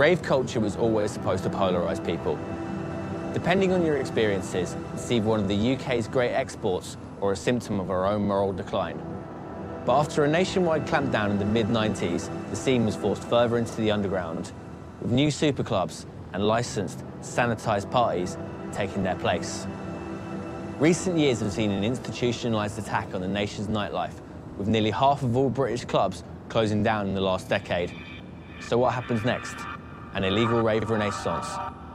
Rave culture was always supposed to polarise people. Depending on your experiences, it's either one of the UK's great exports or a symptom of our own moral decline. But after a nationwide clampdown in the mid-90s, the scene was forced further into the underground, with new superclubs and licensed, sanitised parties taking their place. Recent years have seen an institutionalised attack on the nation's nightlife, with nearly half of all British clubs closing down in the last decade. So what happens next? An illegal rave renaissance,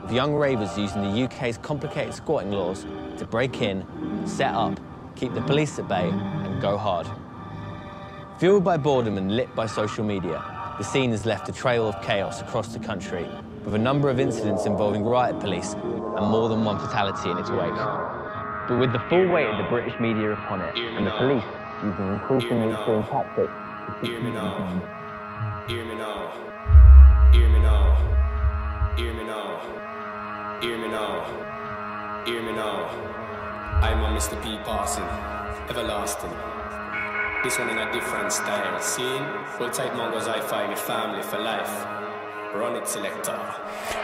with young ravers using the UK's complicated squatting laws to break in, set up, keep the police at bay, and go hard. Fueled by boredom and lit by social media, the scene has left a trail of chaos across the country, with a number of incidents involving riot police and more than one fatality in its wake. But with the full weight of the British media upon it, and the police using increasingly extreme tactics, Hear me now. Hear me now. Hear me now. Hear me now. Hear me now. I'm a Mr. P passing, everlasting. This one in a different style. Scene, full tight Mungo's Hi Fi a family for life. Run it, selector.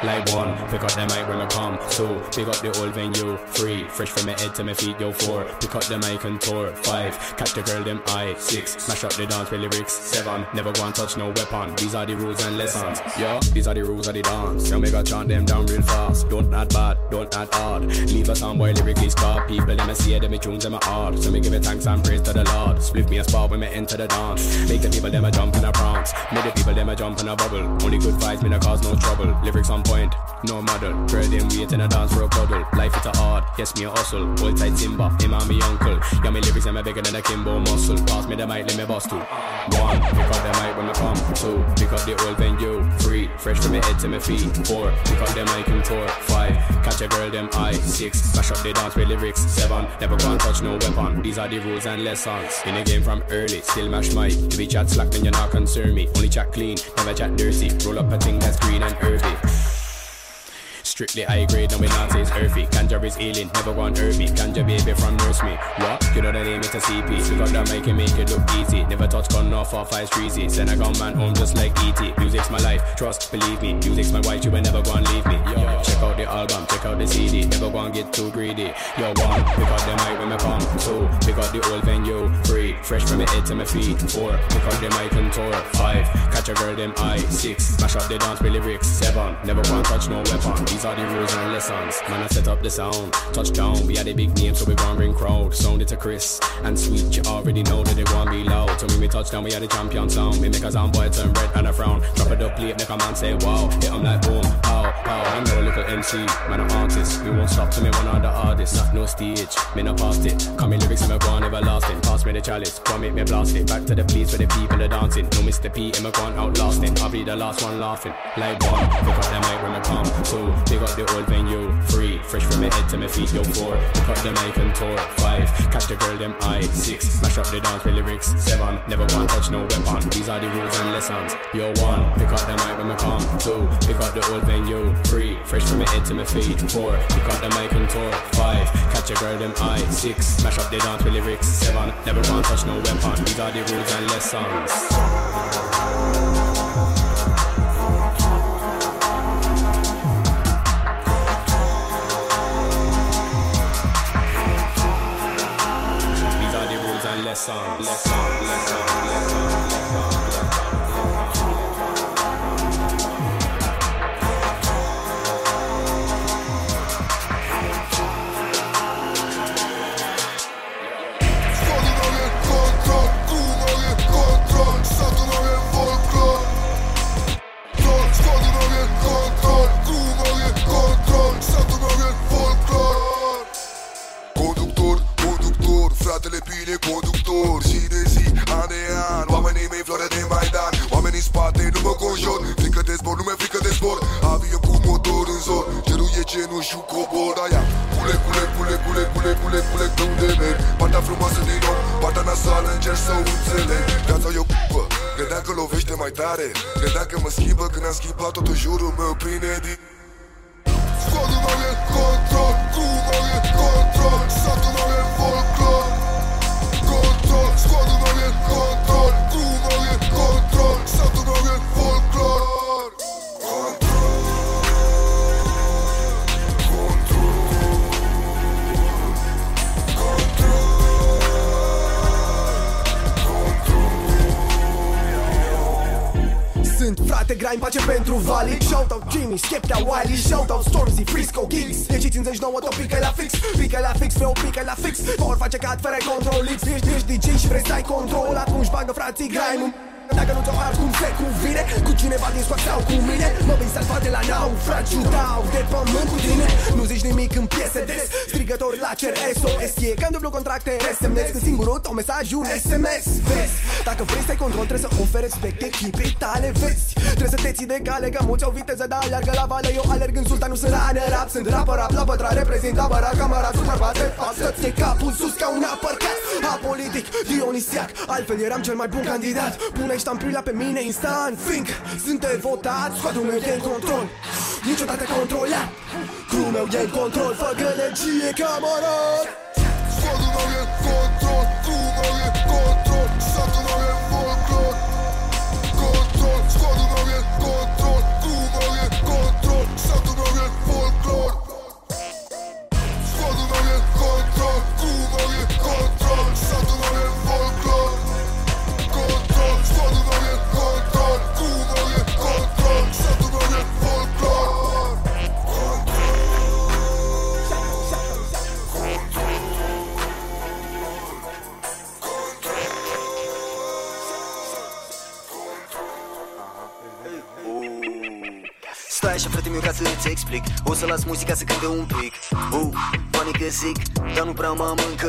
Like one, pick up the mic when I come. Two, pick up the old venue. Three, fresh from my head to my feet. Yo, four, pick up the mic and tour. Five, catch the girl them eye. Six, smash up the dance with lyrics. Seven, never go and touch no weapon. These are the rules and lessons. Yeah, these are the rules of the dance. So make a chant them down real fast. Don't act bad, don't act hard. Leave a sound boy lyrically scar. People them I see it, them tunes them hard. So me give it thanks and praise to the Lord. Split me a spot when me enter the dance. Make the people them a jump in a prance. Make the people them a jump in a bubble. Only good vibes me no cause no trouble. Lyrics on point, no model. Girl, them wait and a dance for a cuddle. Life it's a hard, yes, me a hustle. Hold tight timber, him and me uncle. Yeah, me lyrics, I'm bigger than a Kimbo muscle. Pass me the mic, let me bust two. One, pick up the mic when I come. Two, pick up the old venue. Three, fresh from my head to my feet. Four, pick up the mic and tour. Five, catch a girl, them eye. Six, smash up the dance with lyrics. Seven, never go and touch no weapon. These are the rules and lessons. In the game from early, still mash mic. To be chat slack, then you're not concern me. Only chat clean, never chat dirty. Roll up a thing that's green and herby. Strictly high grade, and we not say it's earthy. Ganja is healing, never gone earthy. Ganja baby from nurse me. What? You know the name, it's a CP. We got that mic and make it look easy. Never touch gun off off ice freezy. Send a gun man home just like ET. Music's my life, trust, believe me. Music's my wife, you will never go and leave me. Yo, check out the album, check out the CD. Never go and get too greedy. Yo, one, pick up the mic when me come. Two, pick up the old venue. Three, fresh from my head to my feet. Four, pick up the mic and tour. Five, catch a girl, them eye. Six, smash up the dance with lyrics. Seven, never go and touch no weapon. These are the rules and lessons. Man, I set up the sound. Touchdown, we had a big name, so we gon' bring crowd. Sound it to Chris and sweet. You already know that they gon' be loud. So when we touchdown, we had a champion sound. We make a sound boy turn red and a frown. Drop it up, plate, make a man say wow. Hit 'em like boom, pow, pow. I'm no little MC, man, an artist. We won't stop to me one of the artists. Not no stage, me not past it. Come me lyrics, me go on everlasting. Pass me the chalice, come me blast it. Back to the place where the people are dancing. No Mr. P, him a gone outlasting. I'll be the last one laughing. Like one, pick up the mic when I come. Two, pick up the old venue. Three, fresh from my head to my feet. Yo, four, pick up the mic and tour. Five, catch the girl, them eye. Six, smash up the dance with lyrics. Seven, never and touch no weapon. These are the rules and lessons. Yo, one, pick up the mic when I come. Two, pick up the old venue. Three, fresh from my head to my feet. Four, pick up the mic and tour. Five, catch a girl, them eye. Six, smash up the dance with lyrics. Seven, never and touch no weapon. These are the rules and lessons. Rules and lessons. Lessons, lessons, lessons, lessons. Skador har en kontroll, tron har en kontroll, e cenușiu cobor Aia, cule, cule, cule, cule, cule, cule, cule Pe unde merg? Partea frumoasă din om Partea nasală încerc să o înțeleg. Viața e o cupă Credeam că lovește mai tare. Credeam că mă schimbă Când am schimbat totul jurul meu pline din frate Grind pace pentru Valley Shoutout Jimmy, Skepta, Wiley Shoutout Stormzy, Frisco, Gigs Deci 59 tot pică la fix Pică la fix, vreo pică la fix. Vor face cat fără control Ești, ești DJ și vrei să ai control. Atunci bagă frații grind dacă nu ți-o arăt cum se cuvine Cu cineva din scoat sau cu mine. Mă vei salva de la naufragiu Dau de pământ cu tine. Nu zici nimic în piese des Strigători la cer SOS E când dublu contracte SMS Când singurul tău mesaj un SMS Vezi, dacă vrei să ai control Trebuie să oferi respect echipei tale Vezi, trebuie să te ții de cale Că mulți au viteză, dar alergă la vale. Eu alerg în sus, dar nu sunt runner rap Sunt rapper rap la pătra Reprezint apăra camera super bate Față. Ți capul sus ca un apărcat Apolitic, Dionisiac. Altfel eram cel mai bun candidat. Pune ștampila pe mine instant. Fiindcă sunt votat Squadul meu e în control. Niciodată controlat. Crul meu e în control. Fă gălăgie, camarad. Squadul meu e control să-ți explic. O să las muzica să cânte un pic uh, Banii că zic, dar nu prea mă mâncă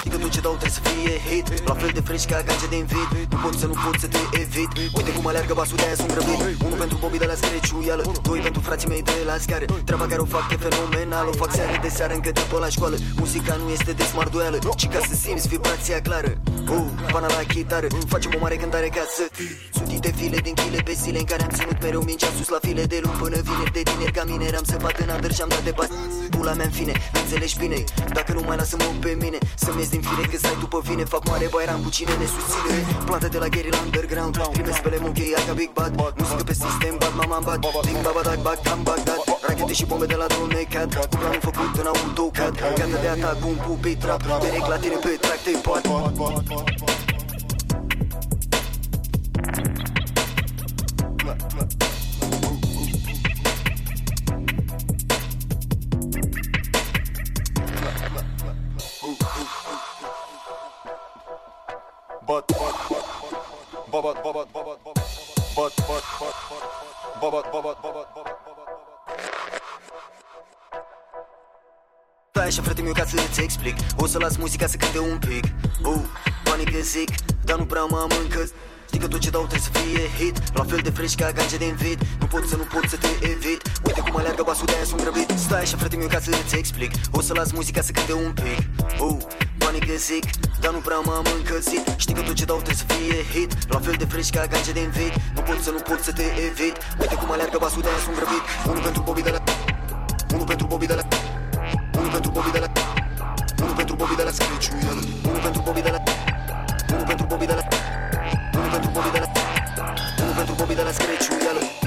Adică tot ce dau trebuie să fie hit. La fel de fresh ca ganja din vid. Nu pot să nu pot să te evit. Uite cum aleargă basul de aia sunt grăbit. Unul pentru Bobby de la Screciuială Doi pentru frații mei de la scară. Treaba care o fac e fenomenală O fac seară de seară încă după la școală. Muzica nu este de smarduială Ci ca să simți vibrația clară. Uh, Pana la chitară Facem o mare cântare ca să Sutite file din chile pe zile În care am ținut mereu mingea sus la file de luni Până vineri. De tineri ca mine Eram săpat în adăr și am dat de bani Pula mea în fine, înțelegi bine? Dacă nu mai lasă-mă pe mine Să-mi ies din fire că stai după vine. Fac mare bairam cu cine ne susține. Planta de la Gary la underground Primesc pe lemon cheia ca Big Bad. Muzică pe sistem, bad mama bad. Big baba dag, bag, cam Bagdad Rachete și bombe de la drone cat Cu planul făcut în autocad Gata de atac, bum, cu beat trap. Perec la tine pe track, te pot But but but but but but but but but but but but but but but Stai așa frate meu ca să-ți explic O să las muzica să cânte un pic uh, Banii că zic, dar nu prea mă mâncă Știi că tot ce dau trebuie să fie hit. La fel de fresh ca ganja din vid Nu pot să nu pot să te evit. Uite cum aleargă basul de aia sunt grăbit. Stai așa frate meu ca să-ți explic. O să las muzica să cânte un pic. Uh, Banii că zic, dar nu prea m-am încălzit. Știi că tot ce dau trebuie să fie hit. La fel de fresh ca ganja din vid Nu pot să nu pot să te evit. Uite cum aleargă basul de aia sunt grăbit. Unul pentru Bobby de la Unul pentru Bobby de la unul pentru Bobby de la Unul pentru Bobby de la Screciuială Unul pentru Bobby de la Unul pentru Bobby de la Unul pentru Bobby de la Unul pentru Bobby de la Screciuială shadow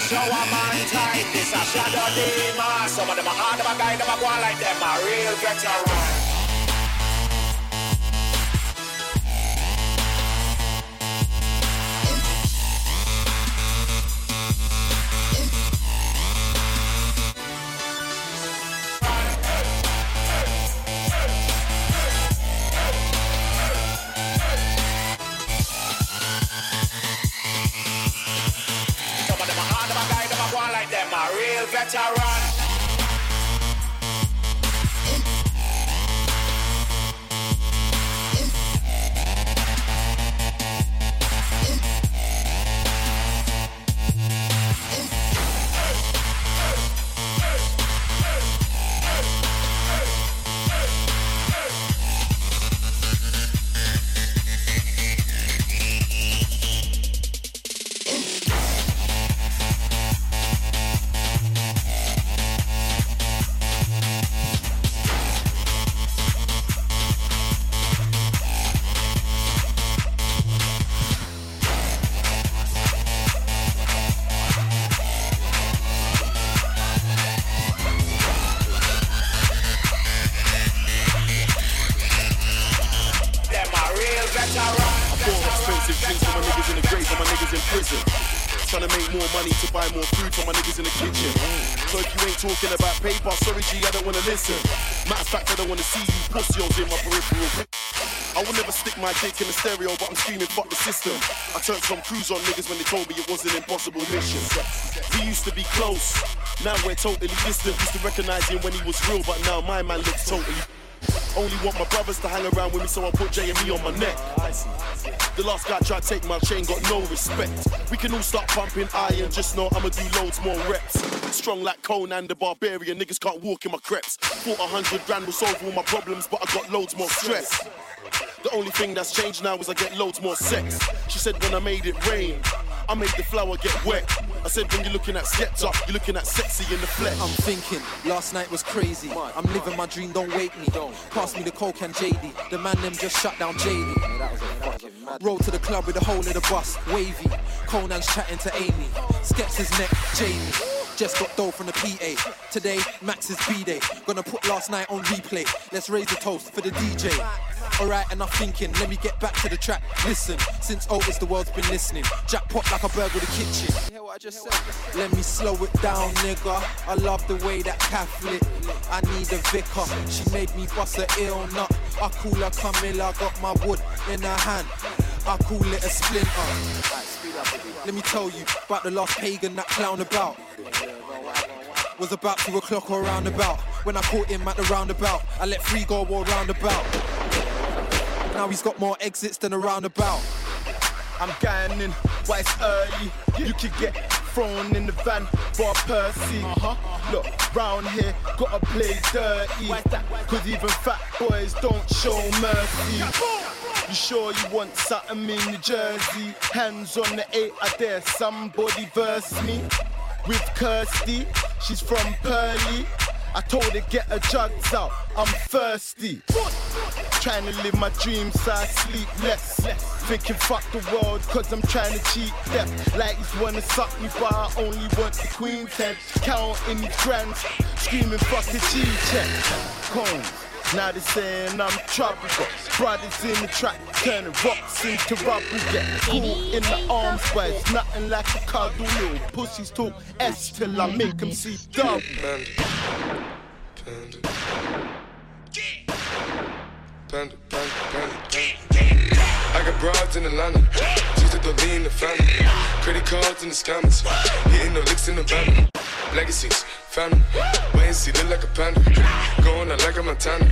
demon. This a man time. This a shadow demon. Some of them are hard, them are guy, them are go like them a real veteran. Listen. grave of my niggas in prison. Trying to make more money to buy more food for my niggas in the kitchen. Cuz you ain't talking about paper so don't wanna listen. My squad told when to see you pussies in my peripheral. I will never stick my dick in the stereo, but I'm screaming fuck the system. I turned some crews on niggas when they told me it was an impossible mission. We used to be close, now we're totally distant. Used to recognize him when he was real, but now my man looks totally. Only want my brothers to hang around with me, so I put J and me on my neck. The last guy tried to take my chain, got no respect. We can all start pumping iron, just know I'ma do loads more reps. Strong like Conan the Barbarian, niggas can't walk in my creps. Thought a hundred grand will solve all my problems, but I got loads more stress. The only thing that's changed now is I get loads more sex. She said when I made it rain, I made the flower get wet. I said when you're looking at Skepta, you're looking at sexy in the flesh. I'm thinking, last night was crazy. I'm living my dream, don't wake me. Pass me the coke and JD. The man them just shut down JD. Roll to the club with the whole of the bus, wavy. Conan's chatting to Amy. Skeps neck, Jamie. Just got dough from the PA. Today, Max's B-Day. Gonna put last night on replay. Let's raise a toast for the DJ. Alright, enough thinking, let me get back to the track. Listen, since Otis the world's been listening. Jackpot like a burger the kitchen. You hear what I just said? Let me slow it down, nigga. I love the way that Catholic. I need a vicar. She made me bust a ill nut. I call her Camilla, got my wood in her hand. I call it a splinter. Let me tell you about the last pagan that clown about. Was about two o'clock or roundabout. When I caught him at the roundabout, I let three go all roundabout. Now he's got more exits than a roundabout. I'm going in while it's early. You could get thrown in the van for Percy. Uh-huh. Look, round here, gotta play dirty. Cause even fat boys don't show mercy. You sure you want something in New Jersey? Hands on the eight, I dare somebody verse me. With Kirsty, she's from Pearly. I told her get her jugs out, I'm thirsty. Trying to live my dreams so I sleep less. Thinking fuck the world cause I'm trying to cheat death. Like he's wanna suck me but I only want the queen's head. Counting these grands, screaming fuck the G check. Combs. Now they saying I'm tropical. Brothers in the track, turning rocks into rubber. Get cool in the arms, but it's nothing like a cuddle. Little pussies talk S till I make them see double. Panda, panda, panda, panda. I got broads in Atlanta, just throw me in the family. Credit cards in the scammers, hitting no licks in the van. Legacies, family, wait and see, look like a panda. Going out like a Montana,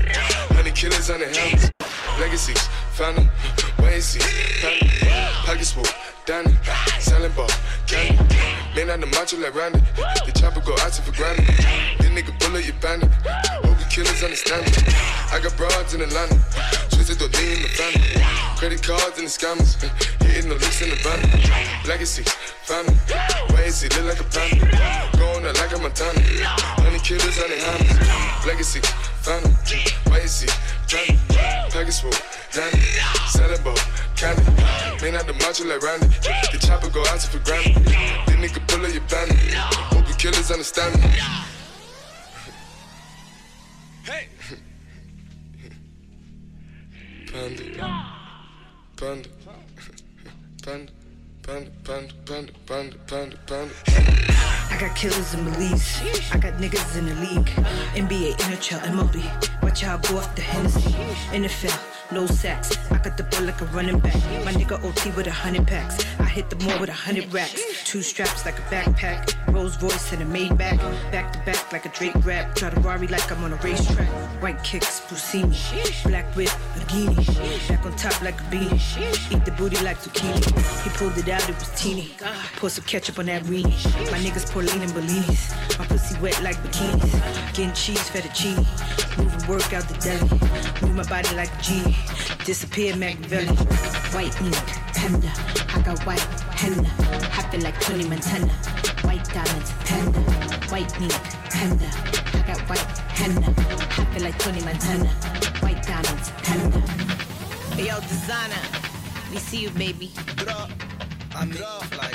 honey killers on the helmets. Legacies, and see, panda. Pockets full, Danny, selling ball, candy. Man on the macho like Randy, the chopper go out for granted. This nigga bullet, you bandit. Hope you killers understand me. I got broads in Atlanta, twisted the in the family. Credit cards and the scammers, hitting the licks in the van. Legacies, family, see, look like a panda. Going out like a Montana, honey killers on the hammers. Legacies, family, see, family. Package full, Danny, selling ball, candy. Man out the macho like Randy, the chopper go out for granted. This nigga pull up your bandit. Hope you killers understand me. Hey! Panda. Panda. Panda. Panda, panda, panda, panda, panda, panda. I got killers in Belize. I got niggas in the league. NBA, NHL, MLB. Watch out, go off the Hennessy. NFL, no sacks. I got the ball like a running back. My nigga OT with a hundred packs. I hit the mall with a hundred racks. Two straps like a backpack. Rolls Royce and a Maybach. Back Back to back like a Drake rap. Try to like I'm on a racetrack. White kicks, Busini. Black whip, bikini. Back on top like a beanie. Eat the booty like zucchini. He pulled it out, it was teeny. Pour some ketchup on that weenie. My niggas lean and Bellinis. My pussy wet like bikinis. Getting cheese, fettuccine. Moving work out the deli. Move my body like a genie. Disappear Machiavelli. White ink, panda. I got white henna. Happy like Tony Montana. White diamonds, panda. White ink, panda. I got white henna. Happy like Tony Montana. White diamonds, panda. Hey, yo, Desiigner. We see you, baby. I mean, like,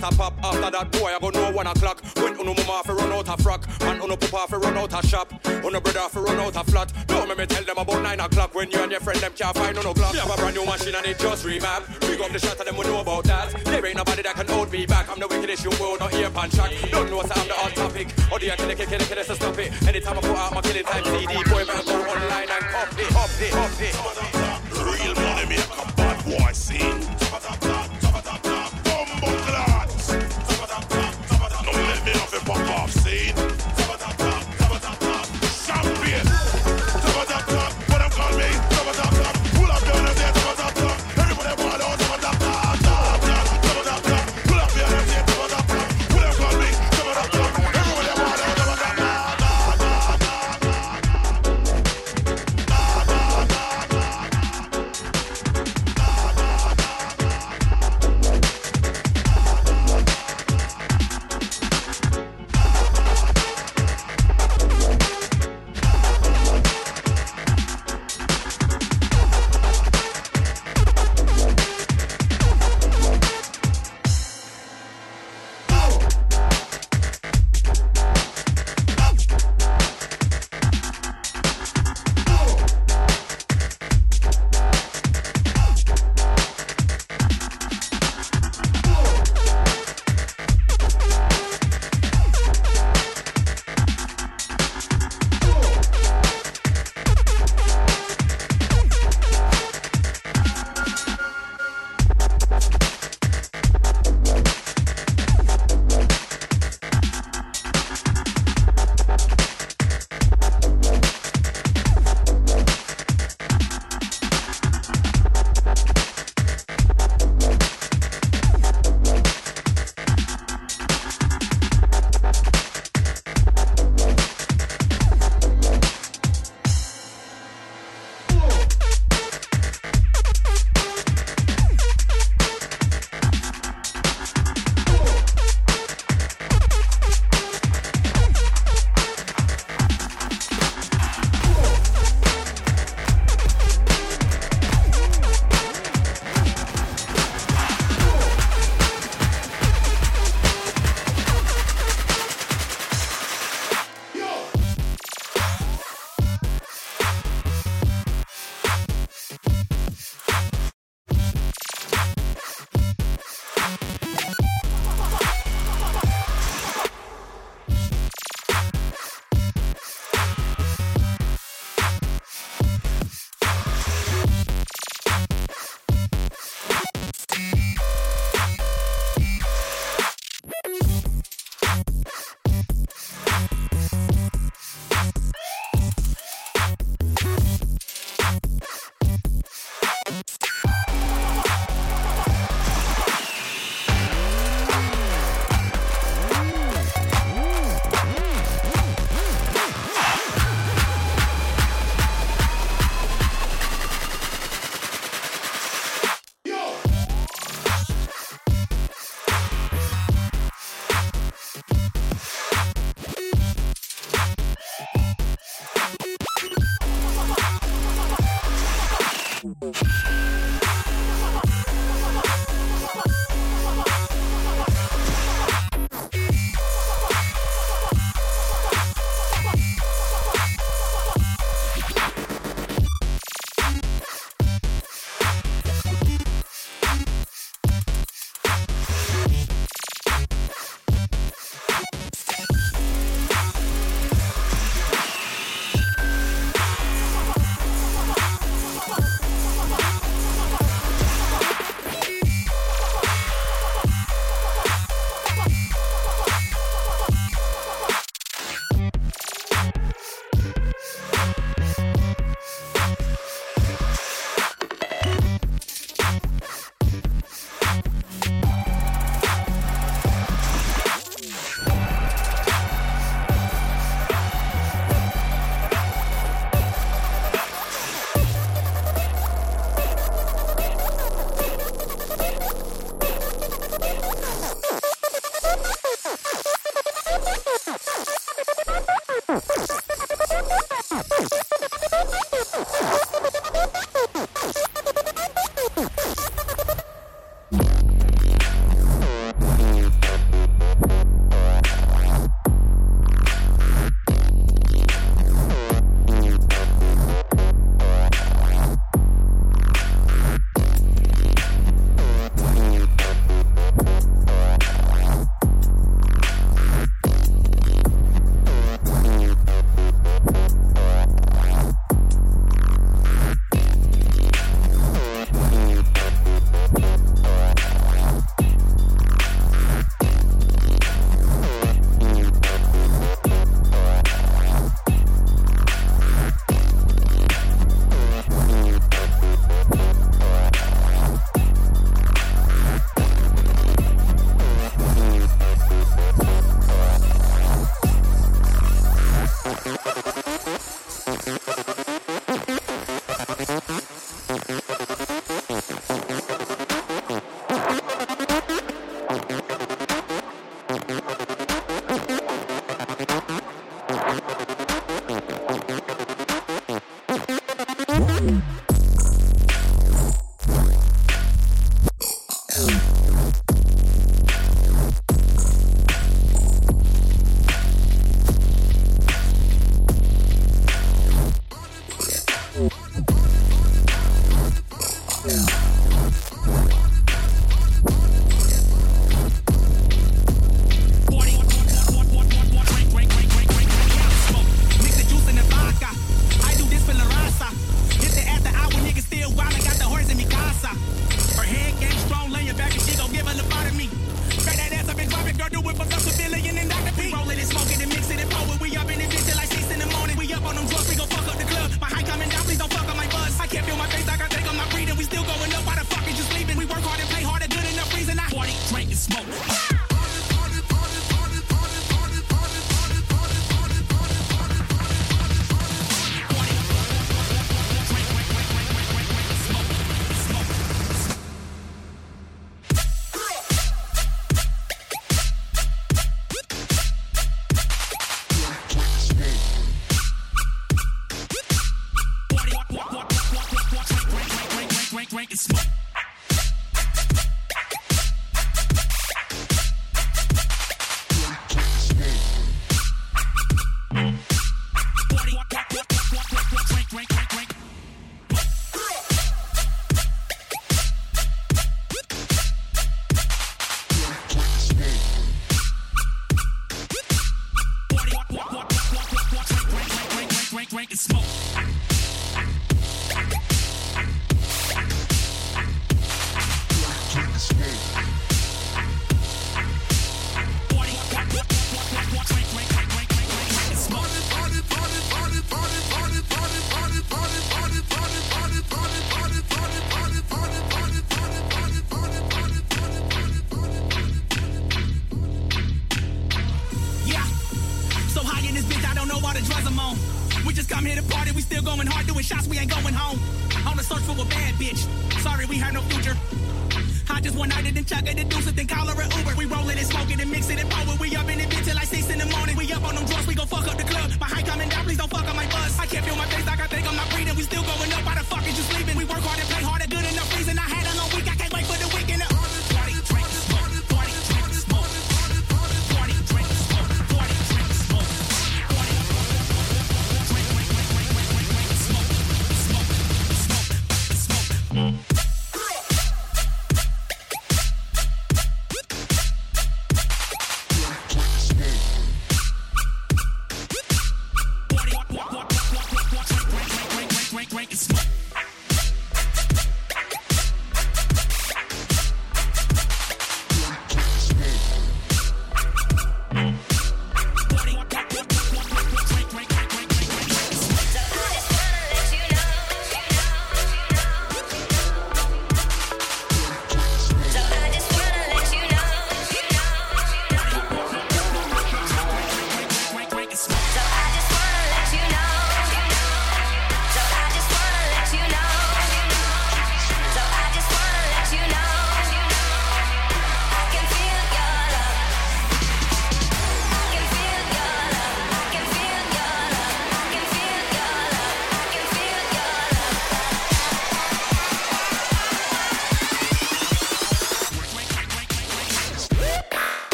me, a pop. After that boy, I go no one o'clock. When uno mama fi run out a frock, and uno papa fi run out a shop, uno brother fi run out a flat. Don't make me tell them about nine o'clock when you and your friend them can't find no clock. Me have a brand new machine and it just remap. Big up the shot of them we know about that. There ain't nobody that can hold me back. I'm the wickedest you will not ear pan track. Don't know so I'm the hot topic. Oh, or the kill it, kill kill it.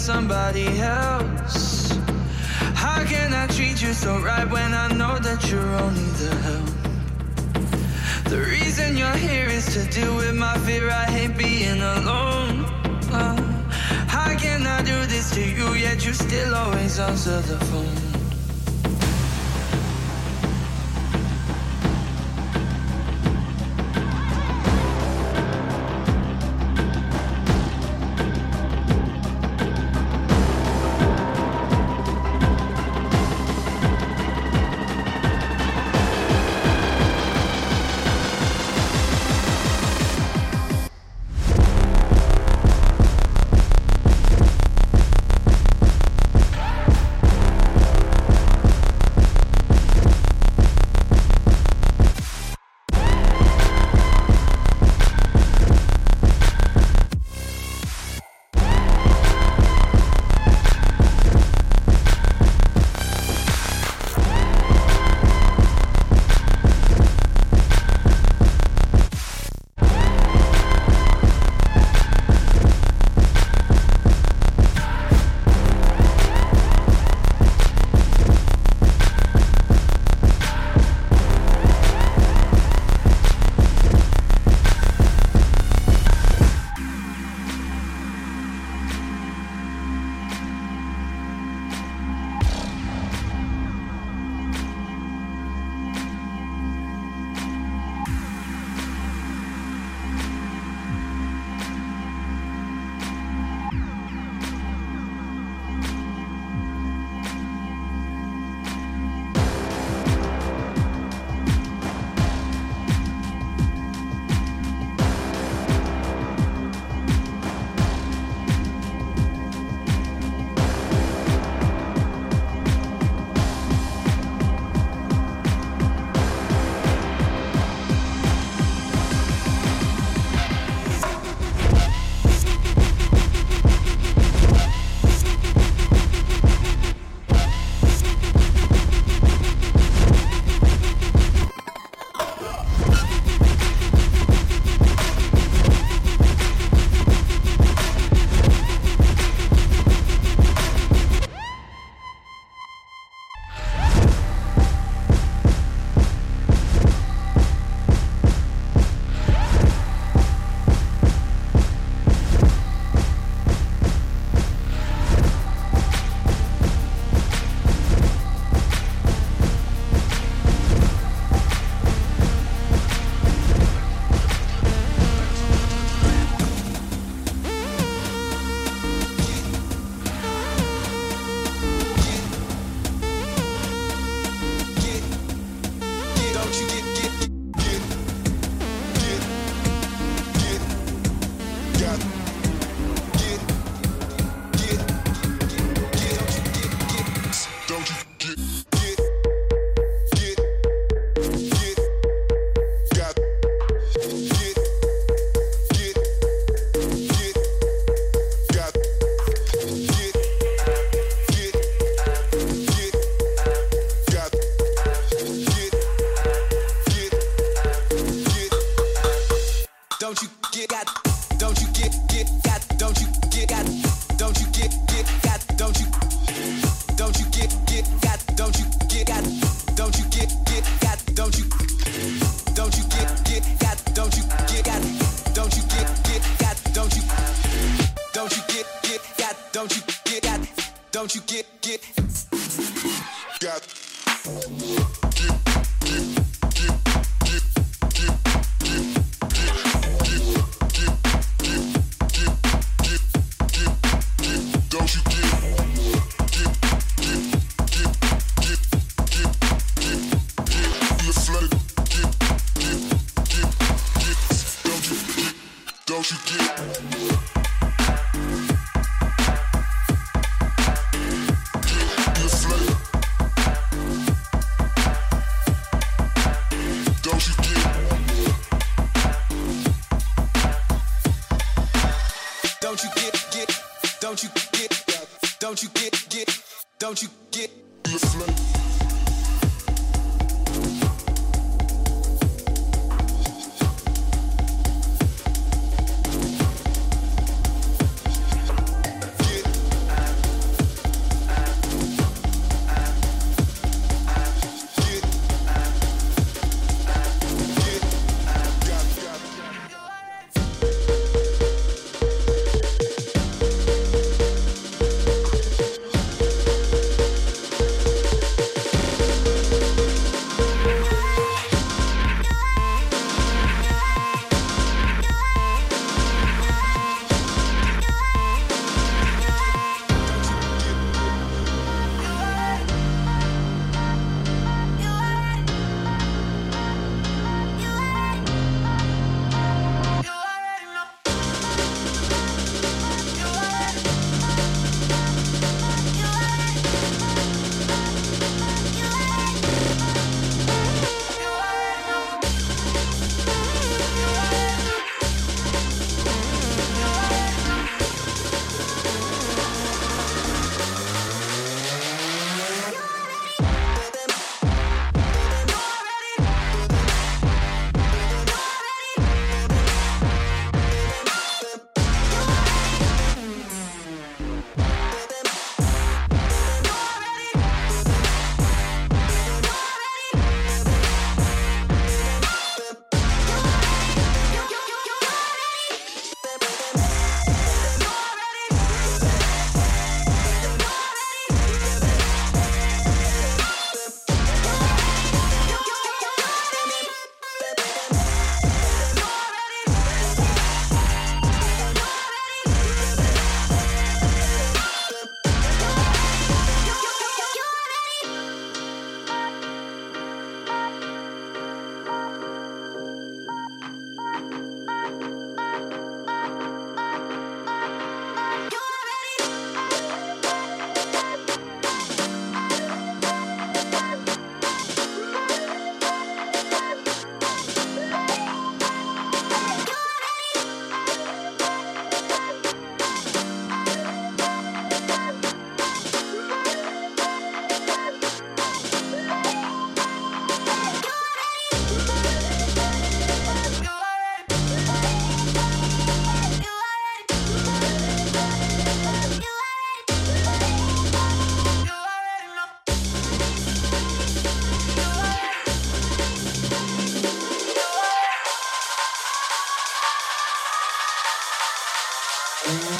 somebody else? How can I treat you so right when I know that you're only the help? The reason you're here is to deal with my fear. I hate being alone. Uh, how can I do this to you yet you still always answer the phone?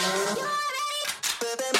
I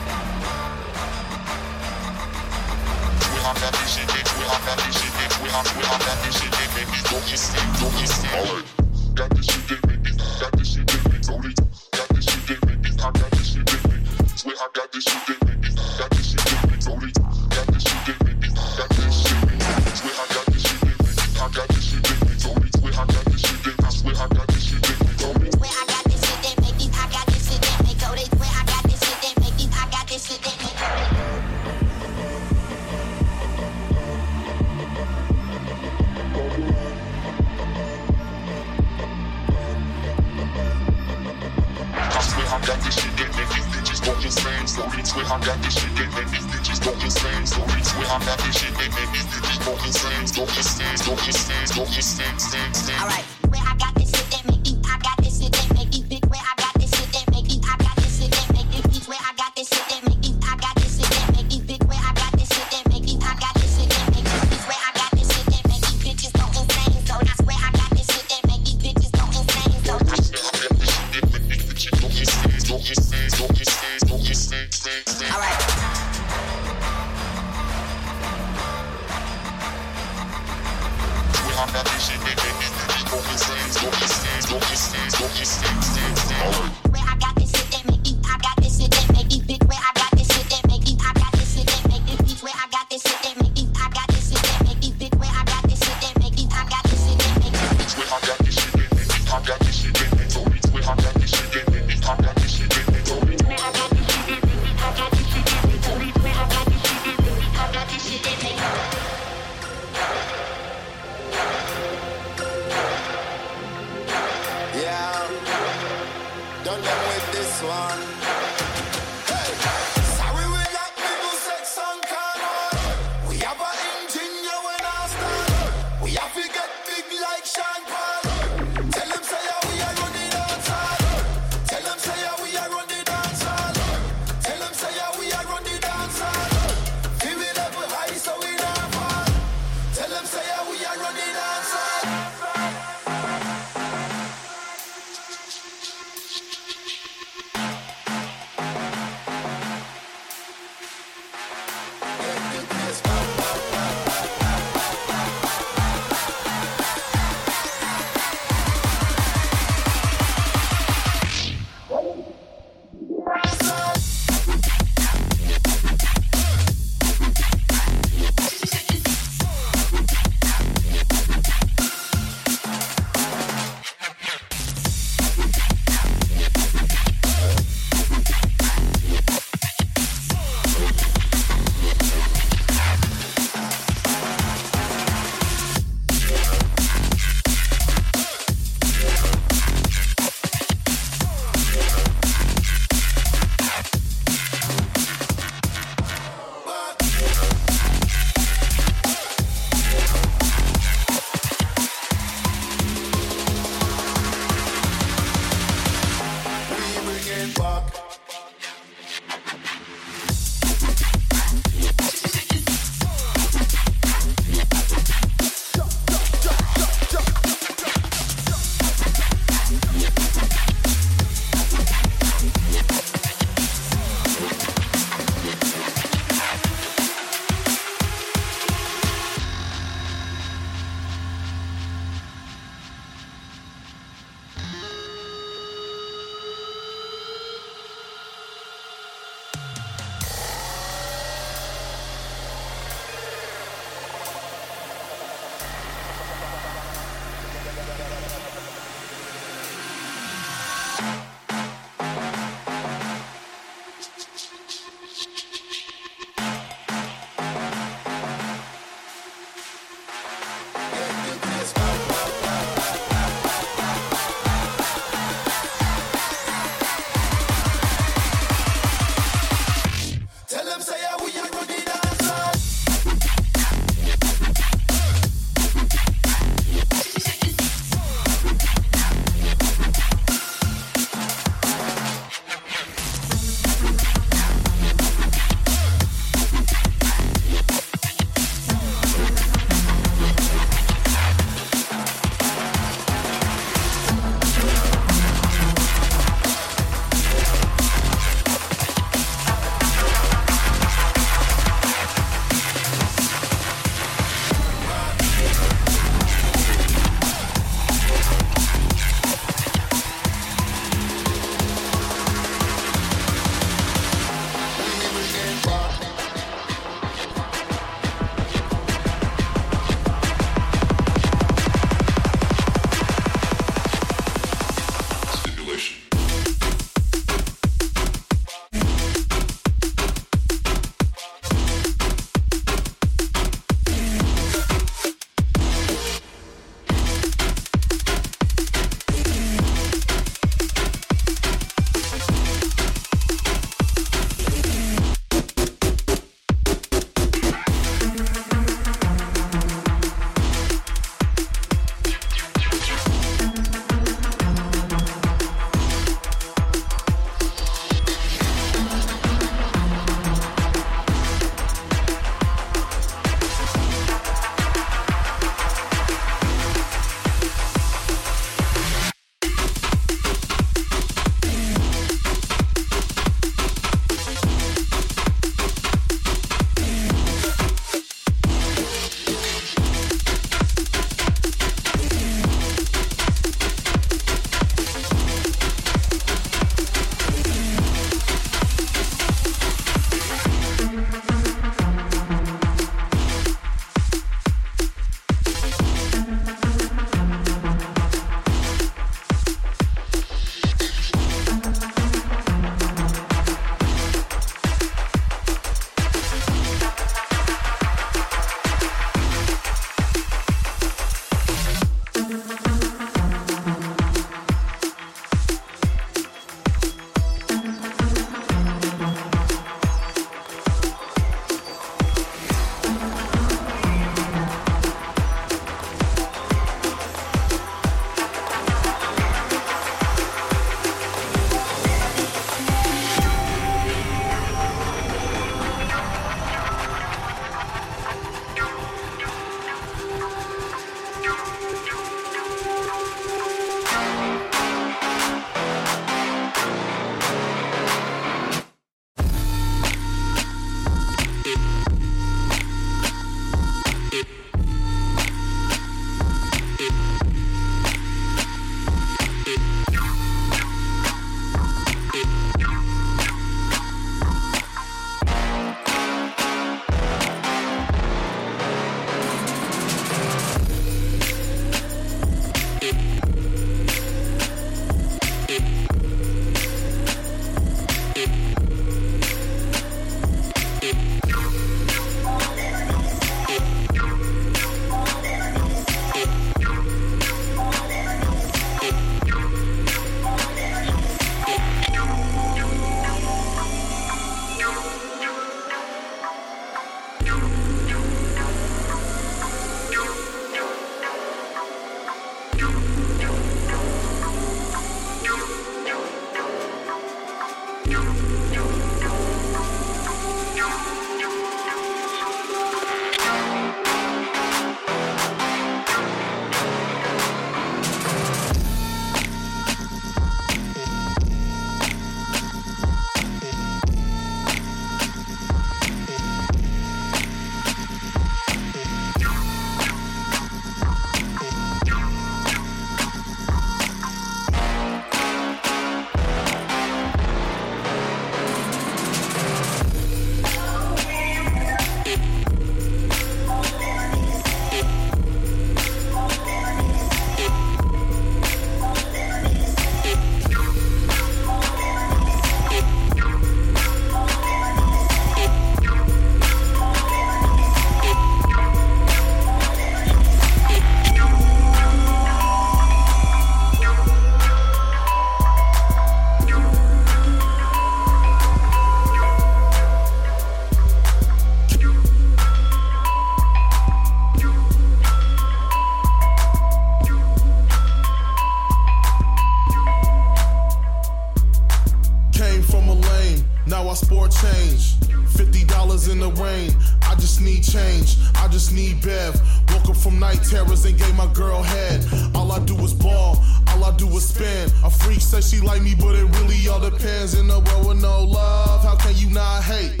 A freak says she like me, but it really all depends. In a world with no love, how can you not hate?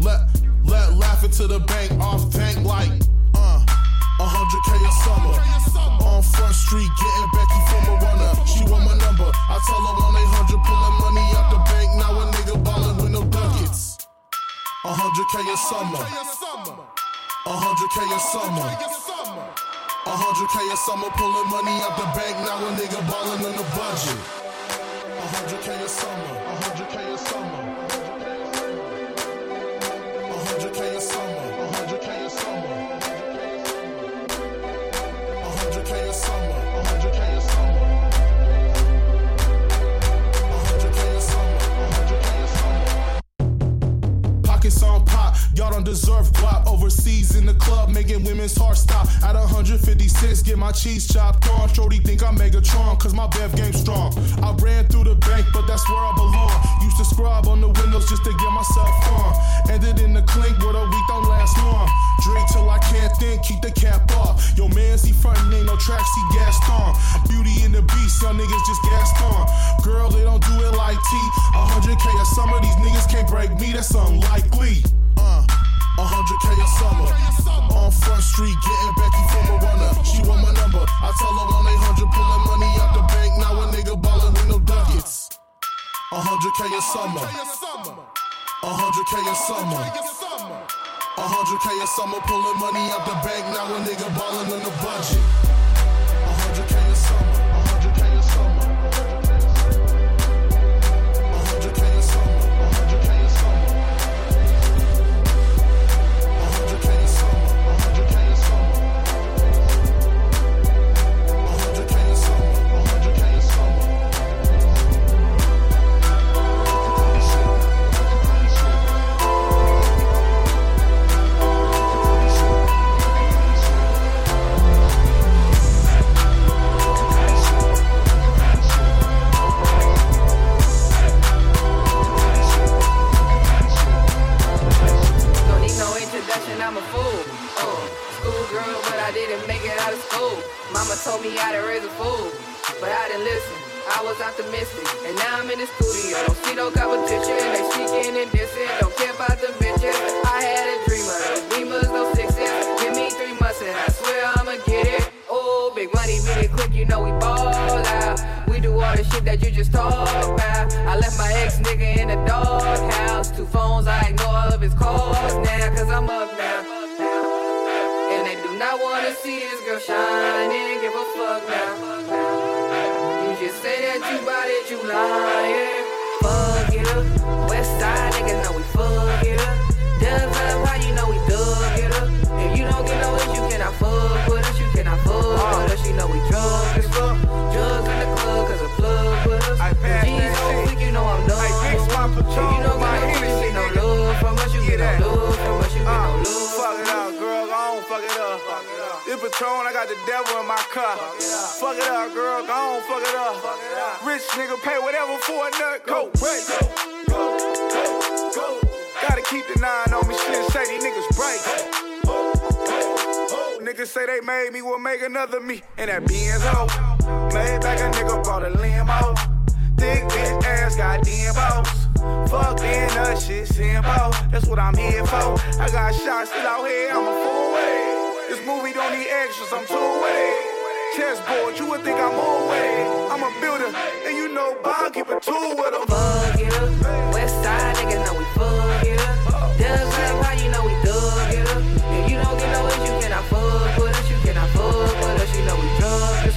Let let laugh into the bank off tank like uh. A hundred K a summer. On Front Street, getting Becky from a runner. She want my number. I tell her one eight hundred, pulling money out the bank. Now a nigga ballin' with no ducats. A hundred K a summer. A hundred K a summer. A hundred K a summer, pulling money out the bank. Now a nigga ballin' on the budget. A hundred K a summer. Deserve guap. Overseas in the club, making women's hearts stop. At 156, get my cheese chopped on. Shorty think I'm Megatron, cause my bev game strong. I ran through the bank, but that's where I belong. Used to scrub on the windows just to get myself on. Ended in the clink where the week don't last long. Drink till I can't think, keep the cap off. Yo, man's he frontin' ain't no tracks, he gassed on. Beauty in the beast, some niggas just gassed on. Girl, they don't do it like T. 100K a summer, these niggas can't break me, that's unlikely. Uh, 100K a summer. On Front Street, getting Becky from a runner. She want my number. I tell her 1 800, pulling money out the bank. Now a nigga ballin' with no ducats. 100K a summer. 100K a summer. 100K a summer, pulling money out the bank. Now a nigga ballin' on the budget. Niggas say they made me, will make another me. And that Benz hoe. Made back a nigga brought a limo. Thick bitch ass, got boss. Fuck being that shit, simple. That's what I'm here for. I got shots still out here, I'm a fool with. This movie don't need extras, I'm too with it. Chessboard, you would think I'm all it. I'm a builder, and you know Bob keep a tool with him. Fuck up. West side niggas know we fuck it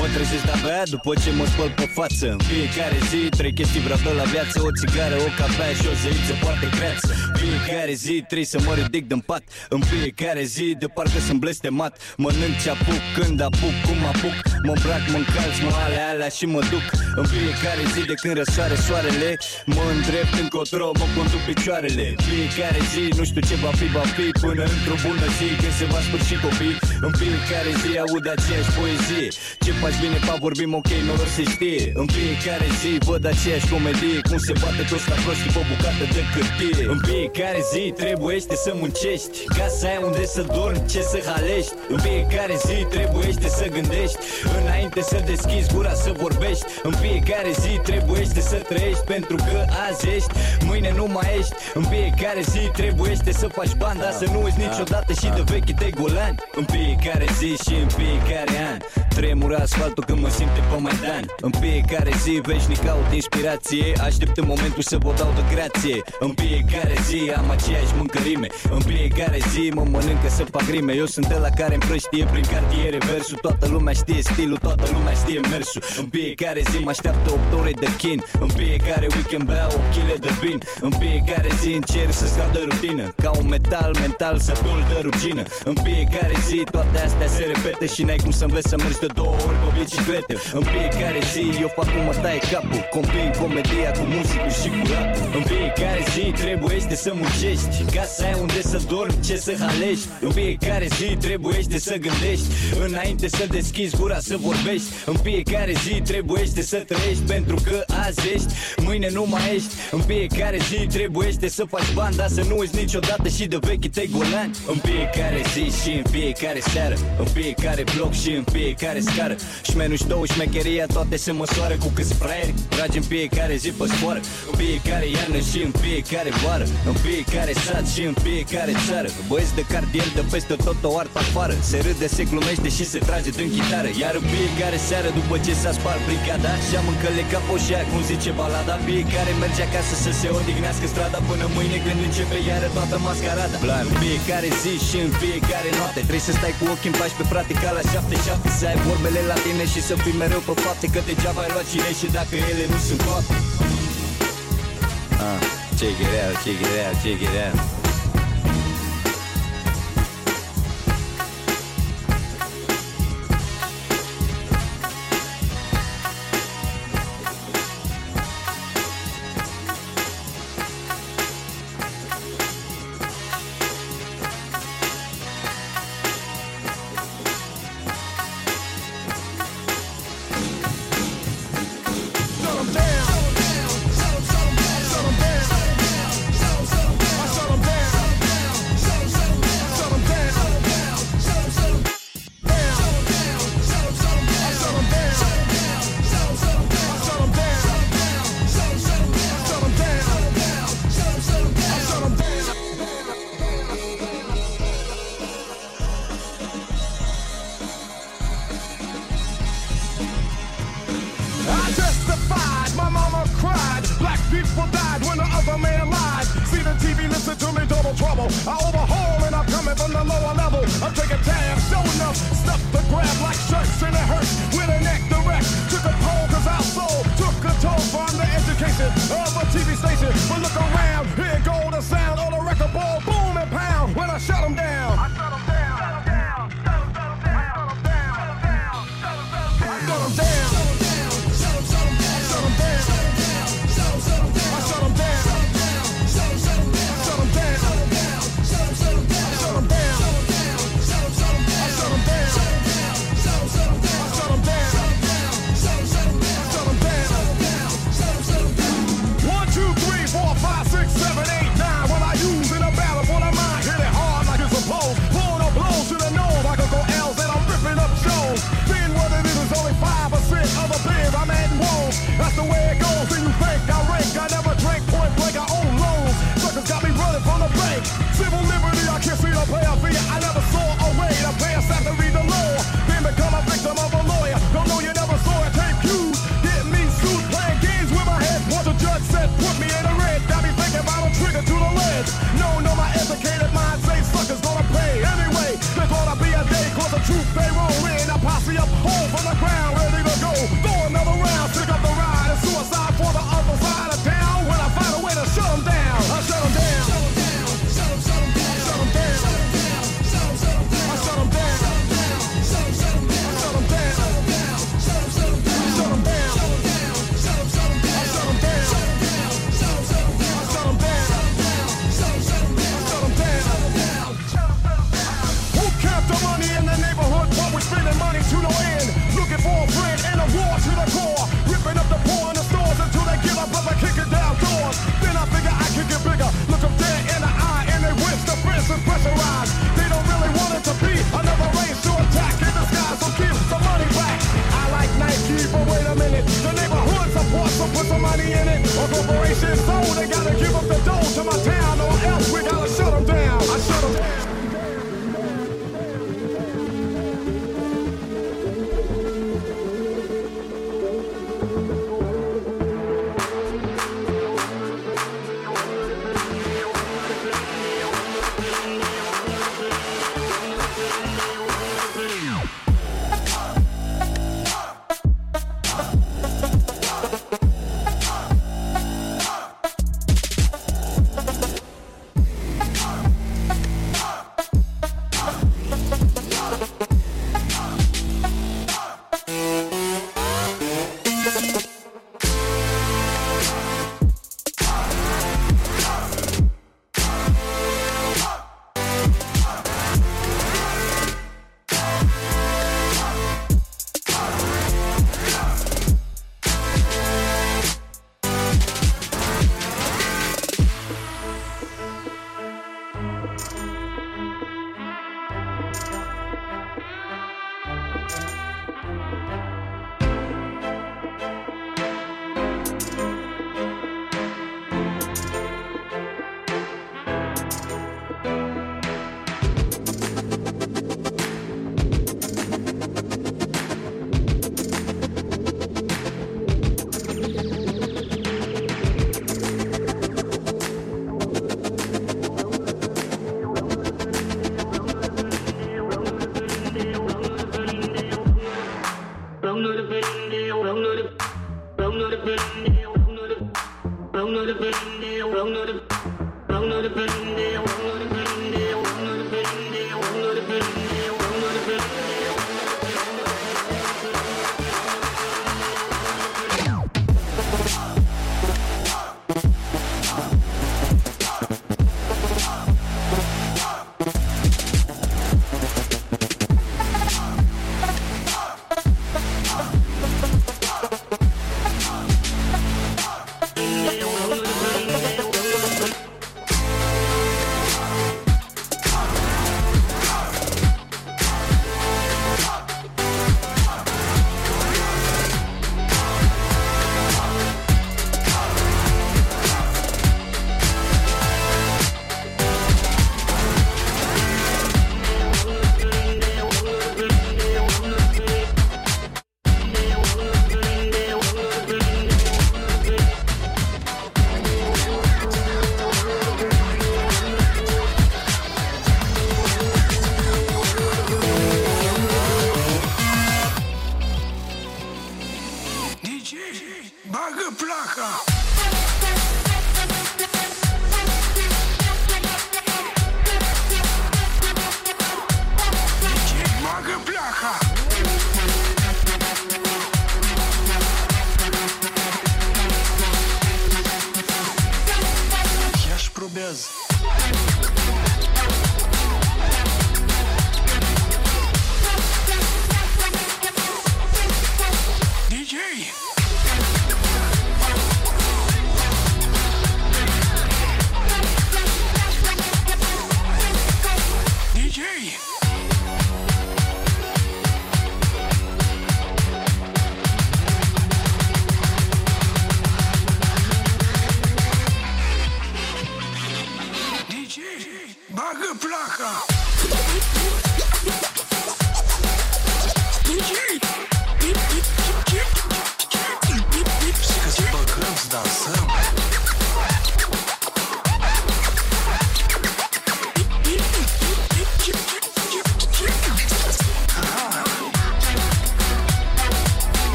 Mă trezesc de-abia după ce mă spăl pe față. În fiecare zi, trei chestii vreau de la viață. O țigară, o cafea și o zeiță foarte greață. Fiecare zi, trebuie să mă ridic din pat. În fiecare zi, de parcă sunt blestemat. Mănânc ce apuc, când apuc, cum apuc. Mă îmbrac, mă încalț, mă alea, alea și mă duc. În fiecare zi, de când răsoare soarele Mă îndrept încotro, mă conduc picioarele. Fiecare zi, nu știu ce va fi, va fi Până într-o bună zi, când se va sfârși copii. În fiecare zi, aud aceeași poezie. Ce faci bine, pa vorbim, ok, nu o să știe. În fiecare zi, văd aceeași comedie Cum se bate toți la proști pe o bucată de cârtie. În fiecare zi, trebuiește să muncești Ca să ai unde să dormi, ce să halești. În fiecare zi, trebuiește să gândești Înainte să deschizi gura să vorbești. În fiecare zi, trebuiește să trăiești Pentru că azi ești, mâine nu mai ești. În fiecare zi, trebuiește să faci bani Dar să nu uiți niciodată și de vechi tăi golani. În fiecare zi și în fiecare an Tremură asfaltul când mă simte pe Maidan. În fiecare zi veșnic caut inspirație. Aștept în momentul să vă dau de grație. În fiecare zi am aceeași mâncărime. În fiecare zi mă mănâncă să fac rime Eu sunt ăla care împrăștie prin cartiere versul. Toată lumea știe stilul, toată lumea știe mersul. În fiecare zi mă așteaptă 8 ore de chin. În fiecare weekend beau o chile de vin. În fiecare zi încerc să scap de rutină. Ca un metal mental să dul de rugină. În fiecare zi toate astea se repete Și n-ai cum să înveți să mergi de două ori pe bicicletă. În fiecare zi eu fac cum mă taie capul. Combin comedia cu muzică și cu rap În fiecare zi trebuiește să muncești. Ca să ai unde să dormi, ce să halești În fiecare zi trebuiește să gândești. Înainte să deschizi gura să vorbești. În fiecare zi trebuiește să trăiești Pentru că azi ești, mâine nu mai ești. În fiecare zi trebuiește să faci bani Dar să nu uiți niciodată și de vechi tăi golani. În fiecare zi și în fiecare seară În fiecare bloc și în fiecare scară. Șmenul ștou, șmecheria, toate se măsoară Cu câți fraieri, tragi în fiecare zi pe sfoară În fiecare iarnă și în fiecare vară. În fiecare sat și în fiecare țară. Băieți de cartier de peste tot o artă afară. Se râde, se glumește și se trage din chitară. Iar în fiecare seară după ce s-a spart brigada Și-am încălecat poșea, cum zice balada. Fiecare merge acasă să se odihnească strada Până mâine când începe iară toată mascarada. Plan, fiecare zi și în fiecare noapte Trebuie să stai cu ochii în pași pe frate ca la șapte șapte Să ai vorbele la tine și să fii mereu pe fapte Că degeaba ai luat cine și dacă ele nu sunt toate Ah, check it out, check it out, check it out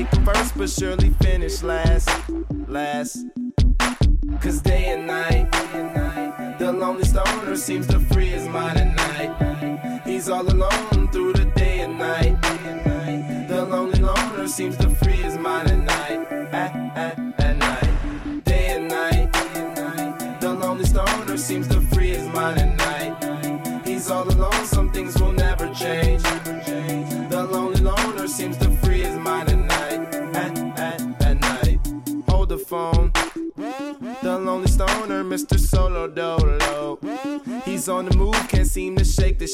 Think first, but surely finish last. Last. Cause day and night, the lonely stoner seems to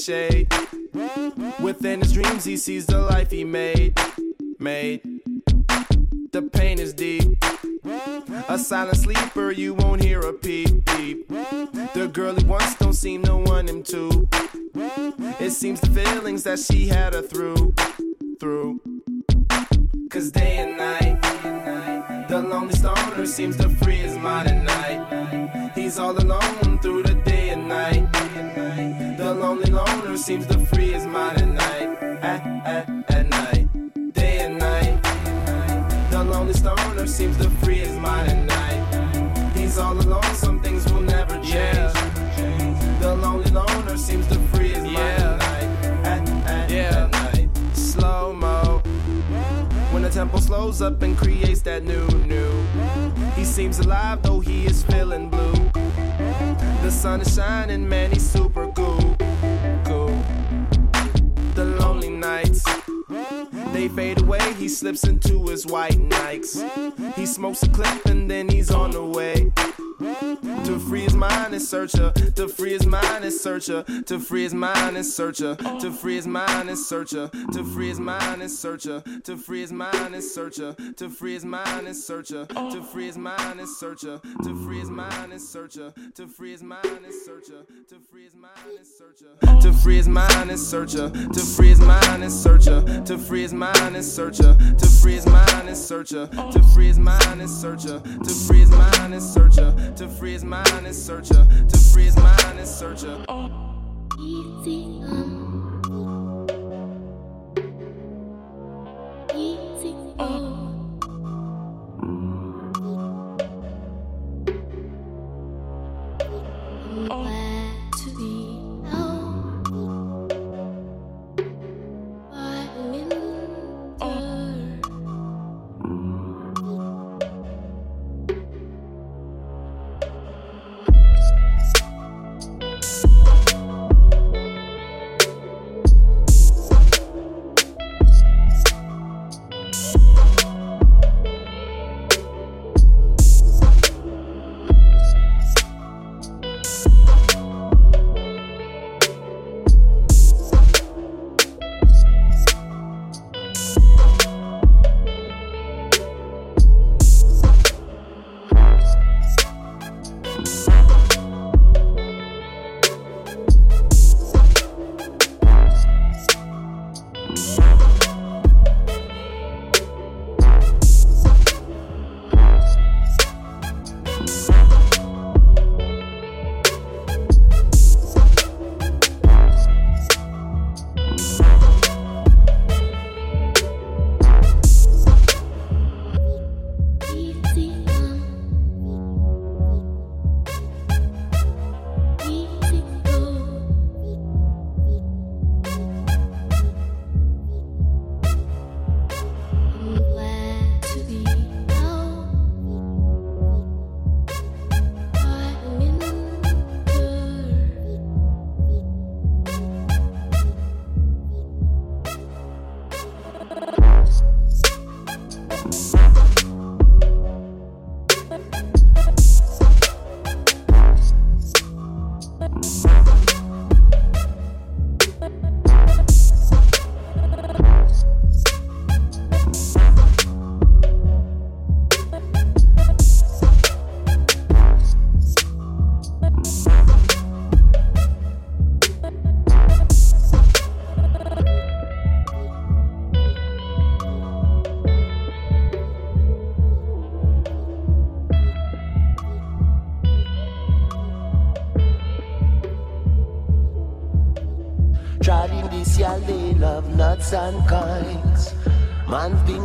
shade. Within his dreams, he sees the life he made. Made. The pain is deep. A silent sleeper, you won't hear a peep peep. The girl he wants don't seem to want him to. It seems the feelings that she had searcher, to free his mind and searcher, to free his mind and searcher, to free his mind and searcher, to free his mind and searcher, to free his mind and searcher, to free his mind and searcher, to free his mind and searcher, to free his mind and searcher, to free his mind and searcher, to free his mind and searcher, to free his mind and searcher, to free his and searcher, to free his mind and searcher, to free his and searcher, to free his mind and searcher, to free his and searcher, to free his in search of. Oh. Easy. Easy.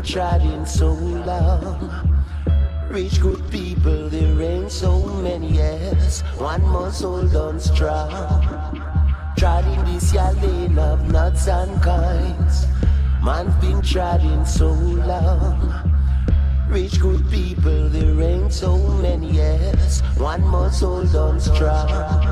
Been treading so long. Rich good people, there ain't so many years. One must hold on strong. Treading this your lane of nuts and coins. Man's been treading so long. Rich good people, there ain't so many years. One must hold on strong.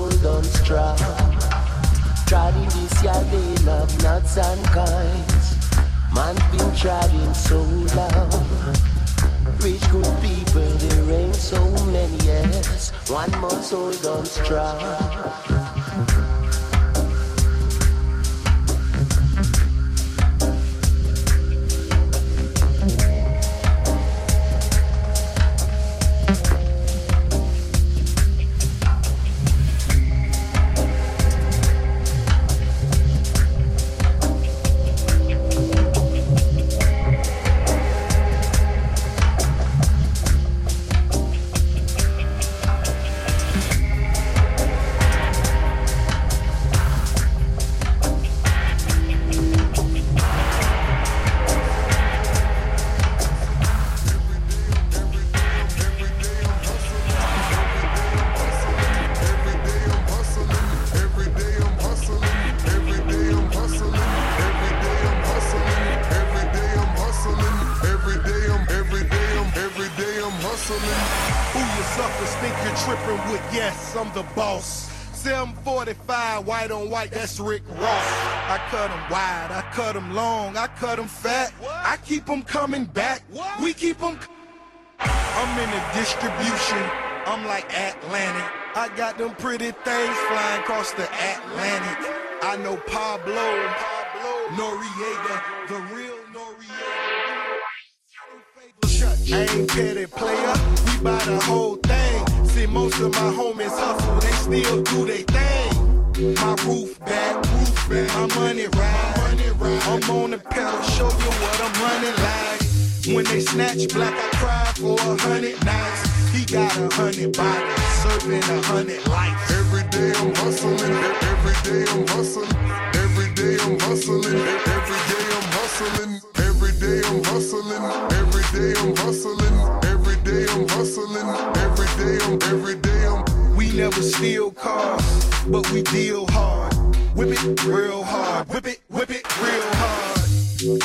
Must on strong. Trying this year lane of nuts and kinds. Man been trying so long. Rich good people, there ain't so many yes. One must hold on strong. That's Rick Ross. I cut cut 'em wide, I cut cut 'em long, I cut cut 'em fat. I keep keep 'em coming back. We keep keep 'em. I'm in the distribution, I'm like Atlantic. I got them pretty things flying across the Atlantic. I know Pablo, Noriega, the real Noriega. I ain't petty player, we buy the whole thing. See, most of my homies hustle, they still do they thing. My roof back, roof back, my money ride. I'm on the pedal, show you what I'm running like. When they snatch black, I cry for a hundred nights. He got a hundred bodies, serving a hundred lives. Every day I'm hustling, every day I'm hustling, every day I'm hustling, every day I'm hustling, every day I'm hustling, every day I'm hustling, every day I'm hustling, every day I'm, every day I'm. We never steal cars, but we deal hard. Whip it real hard, whip it, whip it real hard.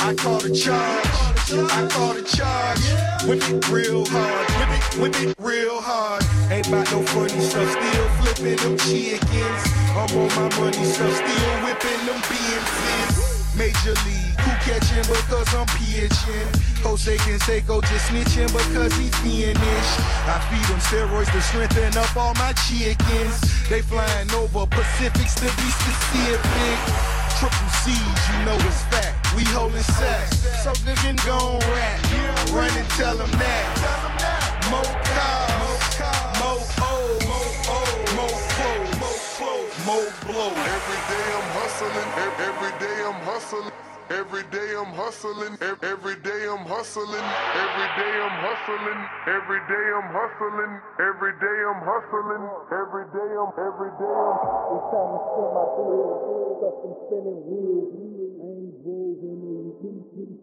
I call the charge, I call the charge. Whip it real hard, whip it, whip it real hard. Ain't about no funny stuff, still flipping them chickens. I'm on my money stuff, still whipping them BMCs. Major league, catching because I'm pitching? Jose Canseco just snitching because he's fiendish. I feed them steroids to strengthen up all my chickens. They flying over Pacifics to be specific. Triple C's, you know it's fact. We holding sacks. So they can go on rap. Run and tell them that. More cars, more O's, more O's, more clothes, more blow. Every day I'm hustling, every day I'm hustling. Every day I'm hustling, every day I'm hustling, every day I'm hustling, every day I'm hustling, every day I'm hustling, every day I'm, every day I'm. It's time to spin my wheels, stuff and spinning wheels. Ain't drove in the